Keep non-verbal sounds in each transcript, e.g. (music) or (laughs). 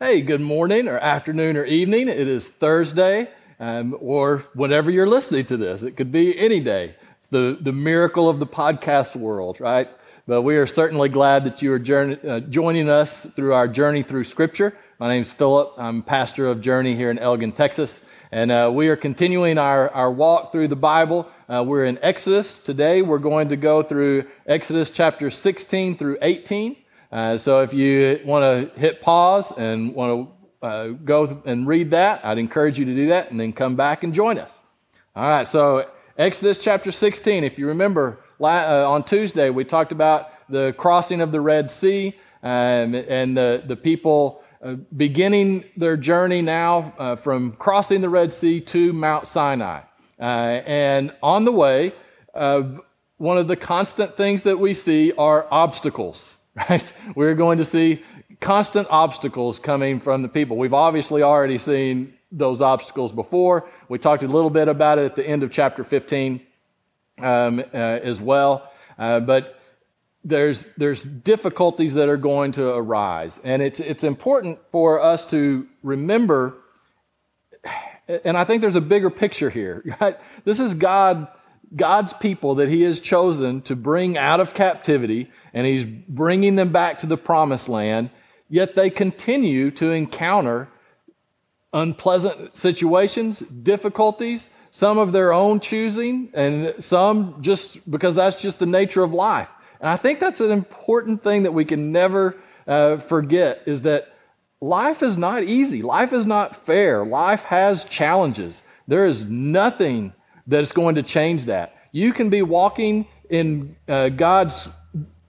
Hey, good morning or afternoon or evening. It is Thursday, um, or whenever you're listening to this. It could be any day. The, the miracle of the podcast world, right? But we are certainly glad that you are journey, uh, joining us through our journey through Scripture. My name is Philip. I'm pastor of Journey here in Elgin, Texas. And uh, we are continuing our, our walk through the Bible. Uh, we're in Exodus. Today, we're going to go through Exodus chapter 16 through 18. Uh, so if you want to hit pause and want to uh, go and read that, I'd encourage you to do that and then come back and join us. All right, so Exodus chapter 16. If you remember, uh, on Tuesday we talked about the crossing of the Red Sea um, and the, the people uh, beginning their journey now uh, from crossing the Red Sea to Mount Sinai. Uh, and on the way, one of the constant things that we see are obstacles right? We're going to see constant obstacles coming from the people. We've obviously already seen those obstacles before. We talked a little bit about it at the end of chapter 15 um, uh, as well. Uh, but there's, there's difficulties that are going to arise. And it's, it's important for us to remember, and I think there's a bigger picture here. (laughs) Right? This is God God's people that He has chosen to bring out of captivity, and He's bringing them back to the promised land, yet they continue to encounter unpleasant situations, difficulties, some of their own choosing, and some just because that's just the nature of life. And I think that's an important thing that we can never uh, forget is that life is not easy. Life is not fair. Life has challenges. There is nothing that is going to change that. You can be walking in uh, God's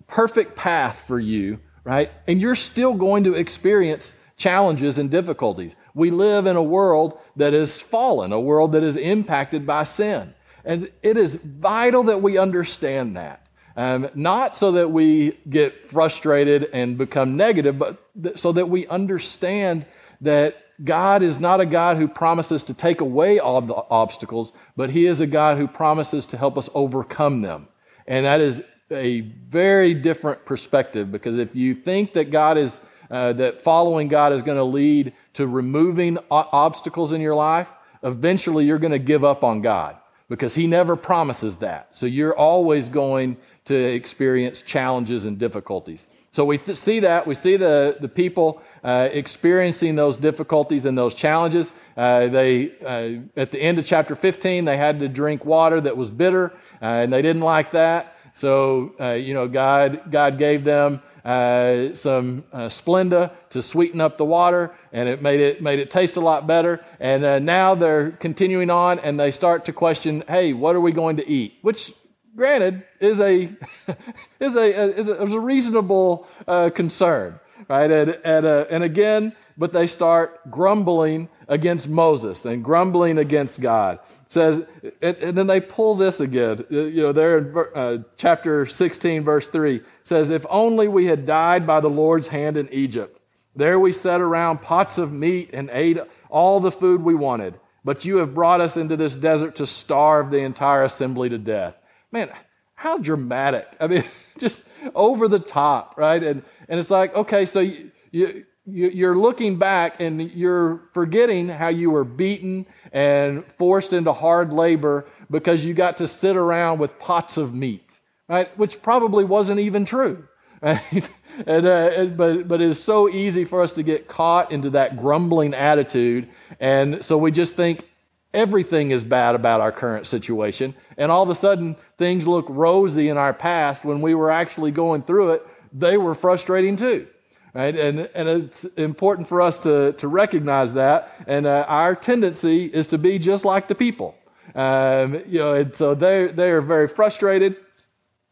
perfect path for you, right? And you're still going to experience challenges and difficulties. We live in a world that is fallen, a world that is impacted by sin. And it is vital that we understand that. Um, not so that we get frustrated and become negative, but th- so that we understand that God is not a God who promises to take away all the obstacles, but He is a God who promises to help us overcome them. And that is a very different perspective because if you think that God is, uh, that following God is going to lead to removing o- obstacles in your life, eventually you're going to give up on God because He never promises that. So you're always going to experience challenges and difficulties. So we th- see that. We see the, the people uh, experiencing those difficulties and those challenges. Uh, they, uh, at the end of chapter 15, they had to drink water that was bitter, uh, and they didn't like that. So, uh, you know, God, God gave them uh, some Splenda to sweeten up the water, and it made it, made it taste a lot better. And now they're continuing on, and they start to question, hey, what are we going to eat? Which granted is a (laughs) is a, is a, is a reasonable uh, concern right? And, and, uh, and again, but they start grumbling against Moses and grumbling against God. It says, and, and, then they pull this again. Uh, you know, there in uh, chapter 16, verse 3 says, If only we had died by the Lord's hand in Egypt. There we sat around pots of meat and ate all the food we wanted. But you have brought us into this desert to starve the entire assembly to death. Man, how dramatic. I mean, (laughs) just over the top, right? And, and it's like, okay, so you, you, you're looking back and you're forgetting how you were beaten and forced into hard labor because you got to sit around with pots of meat, right? Which probably wasn't even true. (laughs) Right? and, uh, but, but it's so easy for us to get caught into that grumbling attitude. And so we just think everything is bad about our current situation. And all of a sudden, things look rosy in our past when we were actually going through it, they were frustrating too. Right? And, and it's important for us to, to recognize that. And uh, our tendency is to be just like the people. Um, you know, and so they, they are very frustrated.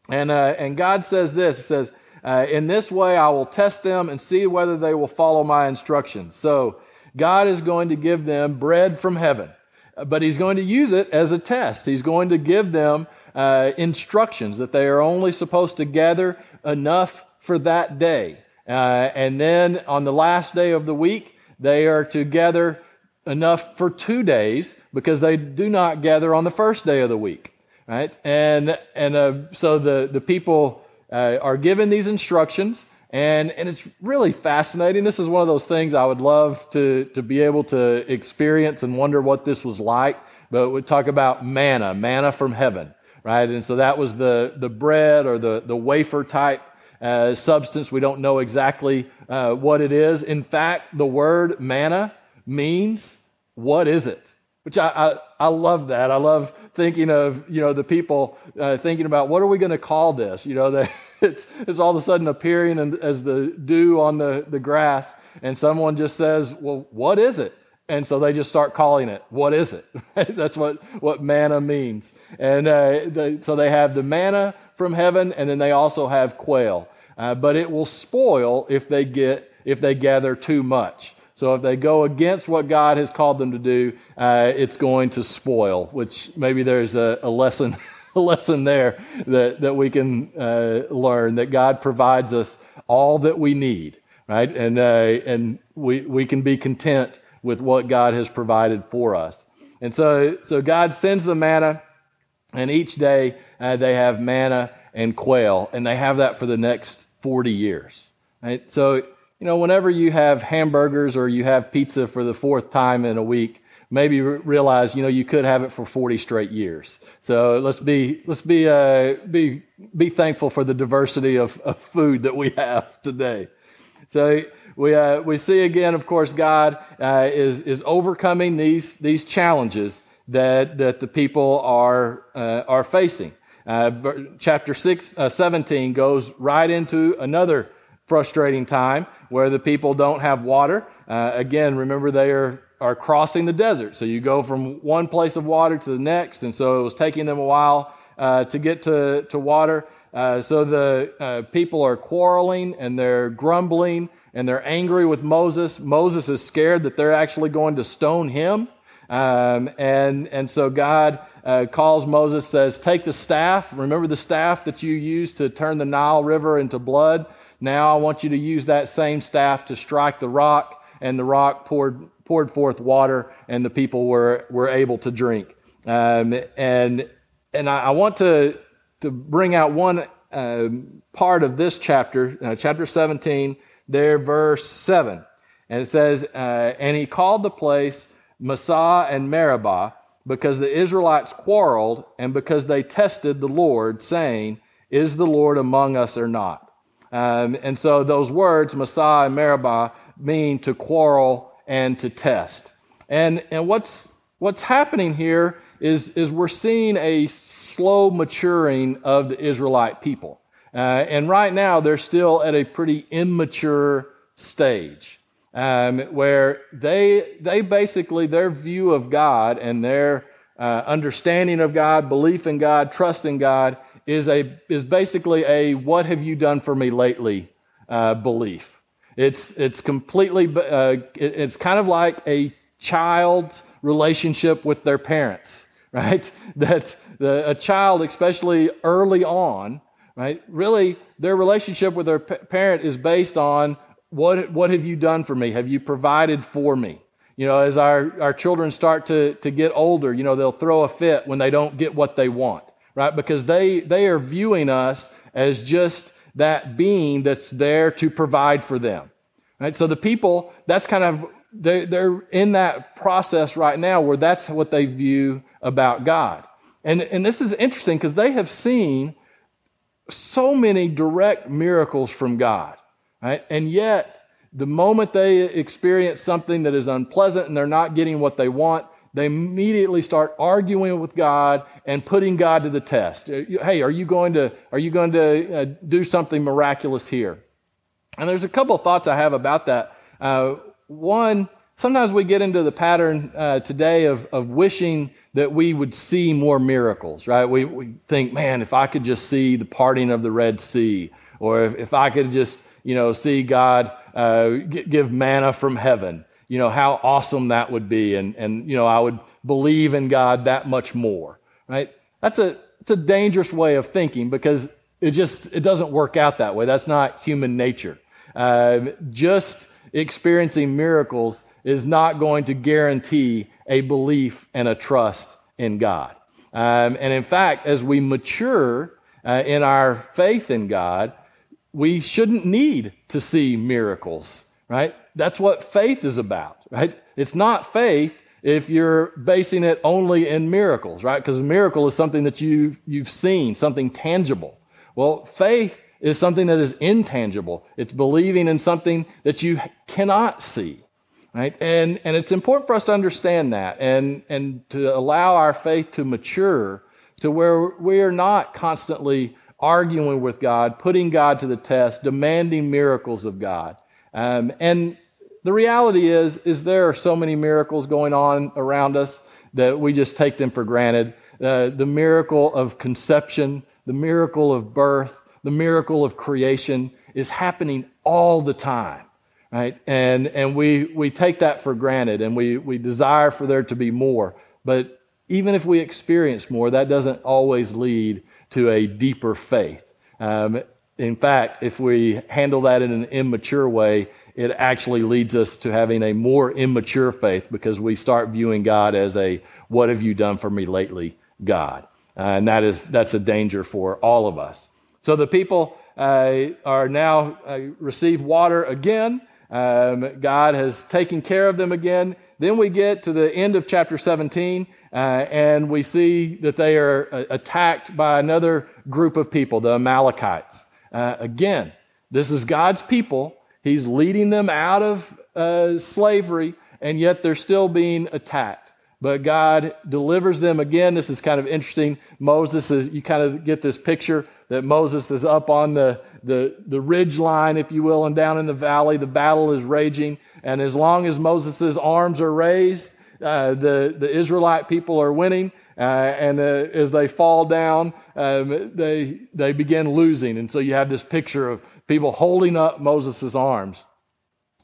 And, uh, and God says this He says, uh, In this way I will test them and see whether they will follow my instructions. So God is going to give them bread from heaven but he's going to use it as a test. He's going to give them uh, instructions that they are only supposed to gather enough for that day. Uh, and then on the last day of the week, they are to gather enough for two days because they do not gather on the first day of the week. Right? And, and uh, so the, the people uh, are given these instructions. And, and it's really fascinating. This is one of those things I would love to, to be able to experience and wonder what this was like. But we talk about manna, manna from heaven, right? And so that was the, the bread or the, the wafer type uh, substance. We don't know exactly uh, what it is. In fact, the word manna means what is it? Which I, I, I love that. I love thinking of, you know, the people uh, thinking about what are we going to call this? You know, that (laughs) (laughs) it's, it's all of a sudden appearing in, as the dew on the, the grass, and someone just says, well, what is it? And so they just start calling it, what is it? (laughs) That's what, what manna means. And uh, they, so they have the manna from heaven, and then they also have quail. Uh, but it will spoil if they get if they gather too much. So if they go against what God has called them to do, uh, it's going to spoil. Which maybe there's a, a lesson, (laughs) a lesson there that that we can uh, learn that God provides us all that we need, right? And uh, and we we can be content with what God has provided for us. And so so God sends the manna, and each day uh, they have manna and quail, and they have that for the next 40 years. Right? So you know, whenever you have hamburgers or you have pizza for the fourth time in a week, maybe realize you know you could have it for 40 straight years. So let's be let's be uh, be be thankful for the diversity of, of food that we have today. So we uh, we see again, of course, God uh, is is overcoming these these challenges that that the people are uh, are facing. Uh, chapter six, uh, 17 goes right into another frustrating time where the people don't have water. Again, remember they are, are crossing the desert. So you go from one place of water to the next. And so it was taking them a while uh, to get to, to water. Uh, so the uh, people are quarreling and they're grumbling and they're angry with Moses. Moses is scared that they're actually going to stone him. Um, and, and so God uh, calls Moses, says, Take the staff. Remember the staff that you used to turn the Nile River into blood? Now I want you to use that same staff to strike the rock, and the rock poured, poured forth water, and the people were, were able to drink. Um, and and I, I, want to, to bring out one uh, part of this chapter, uh, chapter 17, there, verse 7. And it says, uh, And he called the place Massah and Meribah because the Israelites quarreled and because they tested the Lord, saying, Is the Lord among us or not? Um, and so those words, Massah and Meribah, mean to quarrel and to test. And, and what's, what's happening here is, is we're seeing a slow maturing of the Israelite people. Uh, and right now, they're still at a pretty immature stage um, where they, they basically, their view of God and their uh, understanding of God, belief in God, trust in God is, a, is basically a what have you done for me lately uh, belief. It's, it's completely, uh, it's kind of like a child's relationship with their parents, (laughs) right? That the, a child, especially early on, right, really their relationship with their parent is based on what, what have you done for me? Have you provided for me? You know, as our, our children start to, to get older, you know, they'll throw a fit when they don't get what they want right? Because they, they are viewing us as just that being that's there to provide for them, right? So the people, that's kind of, they, they're in that process right now where that's what they view about God. And, and this is interesting because they have seen so many direct miracles from God, right? And yet, the moment they experience something that is unpleasant and they're not getting what they want, they immediately start arguing with God and putting God to the test. Uh, hey, are you going to, are you going to uh, do something miraculous here? And there's a couple of thoughts I have about that. Uh, one, sometimes we get into the pattern uh, today of, of wishing that we would see more miracles, right? We, we think, man, if I could just see the parting of the Red Sea, or if, if I could just, you know, see God uh, give manna from heaven, you know, how awesome that would be. And, and, you know, I would believe in God that much more, right? That's a, it's a dangerous way of thinking because it just, it doesn't work out that way. That's not human nature. Uh, just experiencing miracles is not going to guarantee a belief and a trust in God. Um, and in fact, as we mature uh, in our faith in God, we shouldn't need to see miracles, right? That's what faith is about, right? It's not faith if you're basing it only in miracles, right? Because a miracle is something that you, you've seen, something tangible. Well, faith is something that is intangible. It's believing in something that you cannot see, right? And, and it's important for us to understand that and, and to allow our faith to mature to where we are not constantly arguing with God, putting God to the test, demanding miracles of God. Um, and the reality is, is there are so many miracles going on around us that we just take them for granted. Uh, the miracle of conception, the miracle of birth, the miracle of creation is happening all the time, right? And, and we, we take that for granted and we, we desire for there to be more. But even if we experience more, that doesn't always lead to a deeper faith. Um, in fact, if we handle that in an immature way, it actually leads us to having a more immature faith because we start viewing God as a what have you done for me lately God. Uh, and that is that's a danger for all of us. So the people uh, are now uh, receive water again. Um, God has taken care of them again. Then we get to the end of chapter 17, uh, and we see that they are uh, attacked by another group of people, the Amalekites. Uh, again, this is God's people. He's leading them out of uh, slavery, and yet they're still being attacked. But God delivers them again. This is kind of interesting. Moses is, you kind of get this picture that Moses is up on the, the, the ridge line, if you will, and down in the valley. The battle is raging. And as long as Moses' arms are raised, uh, the, the Israelite people are winning. Uh, and uh, as they fall down, um, they, they begin losing. And so you have this picture of people holding up Moses' arms.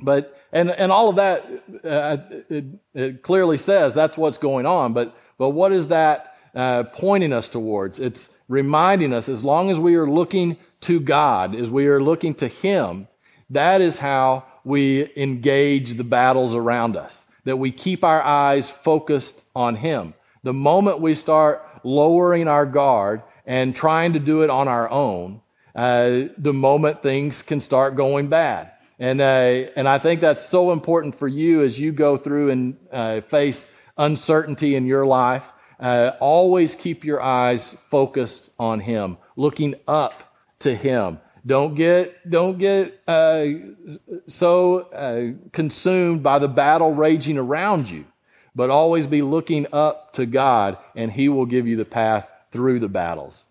But, and, and all of that, uh, it, it, clearly says that's what's going on. But, but what is that uh, pointing us towards? It's reminding us as long as we are looking to God, as we are looking to Him, that is how we engage the battles around us, that we keep our eyes focused on Him. The moment we start lowering our guard and trying to do it on our own, uh, the moment things can start going bad. And, uh, and I think that's so important for you as you go through and uh, face uncertainty in your life. Uh, always keep your eyes focused on Him, looking up to Him. Don't get, don't get uh, so uh, consumed by the battle raging around you, but always be looking up to God, and He will give you the path through the battles.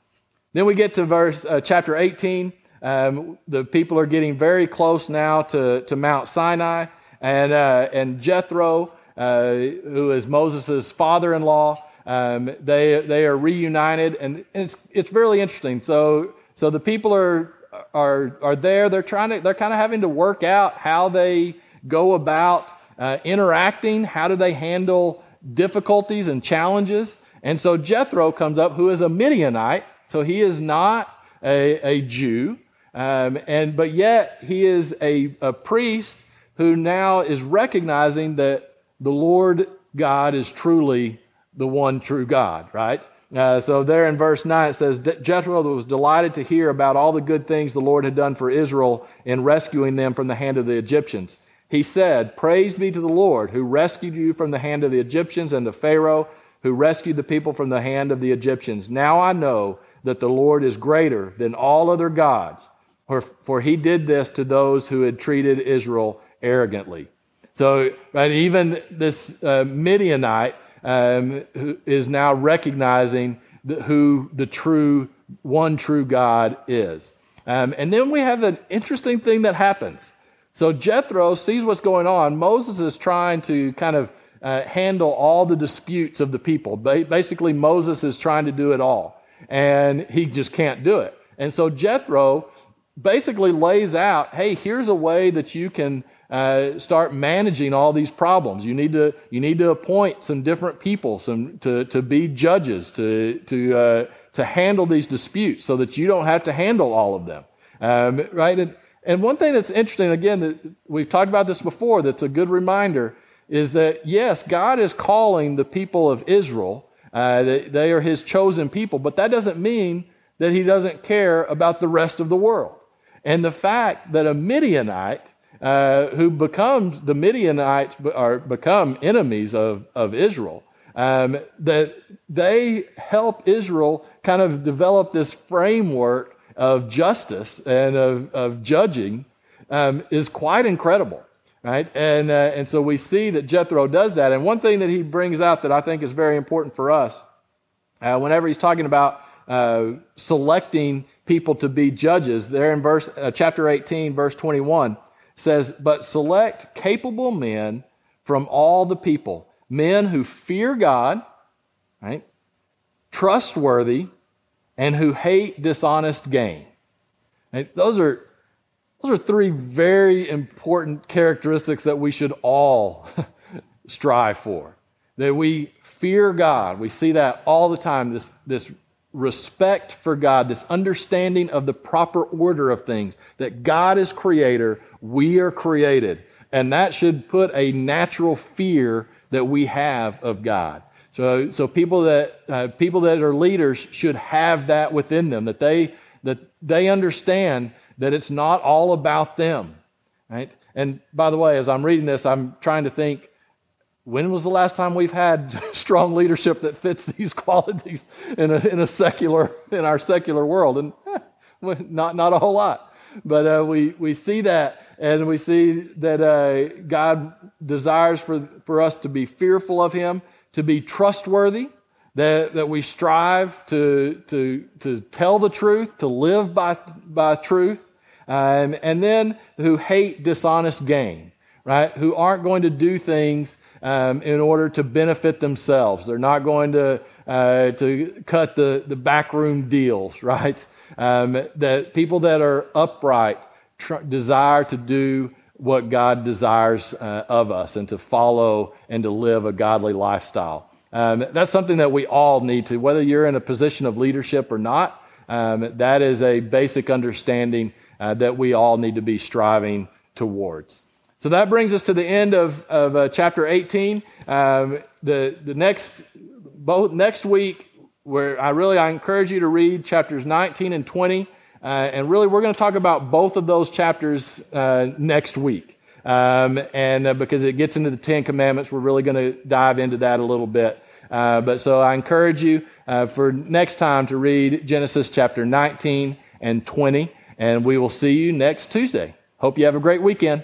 Then we get to verse uh, chapter 18. Um, the people are getting very close now to, to Mount Sinai, and, uh, and Jethro, uh, who is Moses' father in law, um, they, they are reunited, and it's, it's really interesting. So, so the people are, are, are there. They're trying to, they're kind of having to work out how they go about uh, interacting. How do they handle difficulties and challenges? And so Jethro comes up, who is a Midianite, so he is not a, a Jew, um, and but yet he is a, a priest who now is recognizing that the Lord God is truly the one true God, right? Uh, so there in verse 9 it says Jethro was delighted to hear about all the good things the Lord had done for Israel in rescuing them from the hand of the Egyptians. He said, Praise be to the Lord who rescued you from the hand of the Egyptians and to Pharaoh who rescued the people from the hand of the Egyptians. Now I know that the Lord is greater than all other gods, for, for he did this to those who had treated Israel arrogantly. So, right, even this uh, Midianite um, is now recognizing the, who the true, one true God is. Um, and then we have an interesting thing that happens. So Jethro sees what's going on. Moses is trying to kind of uh, handle all the disputes of the people. Ba- basically, Moses is trying to do it all and he just can't do it. And so Jethro basically lays out hey, here's a way that you can uh, start managing all these problems. You need to, you need to appoint some different people some, to, to be judges, to, to, uh, to handle these disputes so that you don't have to handle all of them. Um, right? And, and one thing that's interesting, again, we've talked about this before, that's a good reminder, is that yes, God is calling the people of Israel uh, they, they are his chosen people, but that doesn't mean that he doesn't care about the rest of the world. and the fact that a Midianite uh, who becomes the Midianites are become enemies of, of Israel. Um, that they help Israel kind of develop this framework of justice and of, of judging um, is quite incredible, right? And, uh, and so we see that Jethro does that. And one thing that he brings out that I think is very important for us, uh, whenever he's talking about uh, selecting people to be judges, there in verse uh, chapter 18, verse 21, says, But select capable men from all the people, men who fear God, right? Trustworthy, and who hate dishonest gain. Right? Those are those are three very important characteristics that we should all (laughs) strive for. That we fear God. We see that all the time, this, this respect for God, this understanding of the proper order of things, that God is creator, we are created. And that should put a natural fear that we have of God. So, so people, that, uh, people that are leaders should have that within them, that they, that they understand that it's not all about them. Right? And by the way, as I'm reading this, I'm trying to think when was the last time we've had (laughs) strong leadership that fits these (laughs) qualities in a, in a secular in our secular world and (laughs) eh, not not a whole lot but uh, we we see that and we see that uh, God desires for for us to be fearful of Him to be trustworthy that, that we strive to, to, to tell the truth, to live by, by truth, um, and then who hate dishonest gain, right? Who aren't going to do things um, in order to benefit themselves. They're not going to, uh, to cut the, the backroom deals, (laughs) right? Um, that people that are upright tr- desire to do what God desires uh, of us and to follow and to live a godly lifestyle. Um, that's something that we all need to, whether you're in a position of leadership or not, um, that is a basic understanding uh, that we all need to be striving towards. So that brings us to the end of, of uh, chapter 18. Um, the, the next, both next week, where I really I encourage you to read chapters 19 and 20. Uh, and really, we're going to talk about both of those chapters uh, next week. Um, and uh, because it gets into the Ten Commandments, we're really going to dive into that a little bit. Uh, but so I encourage you uh, for next time to read Genesis chapter 19 and 20, and we will see you next Tuesday. Hope you have a great weekend.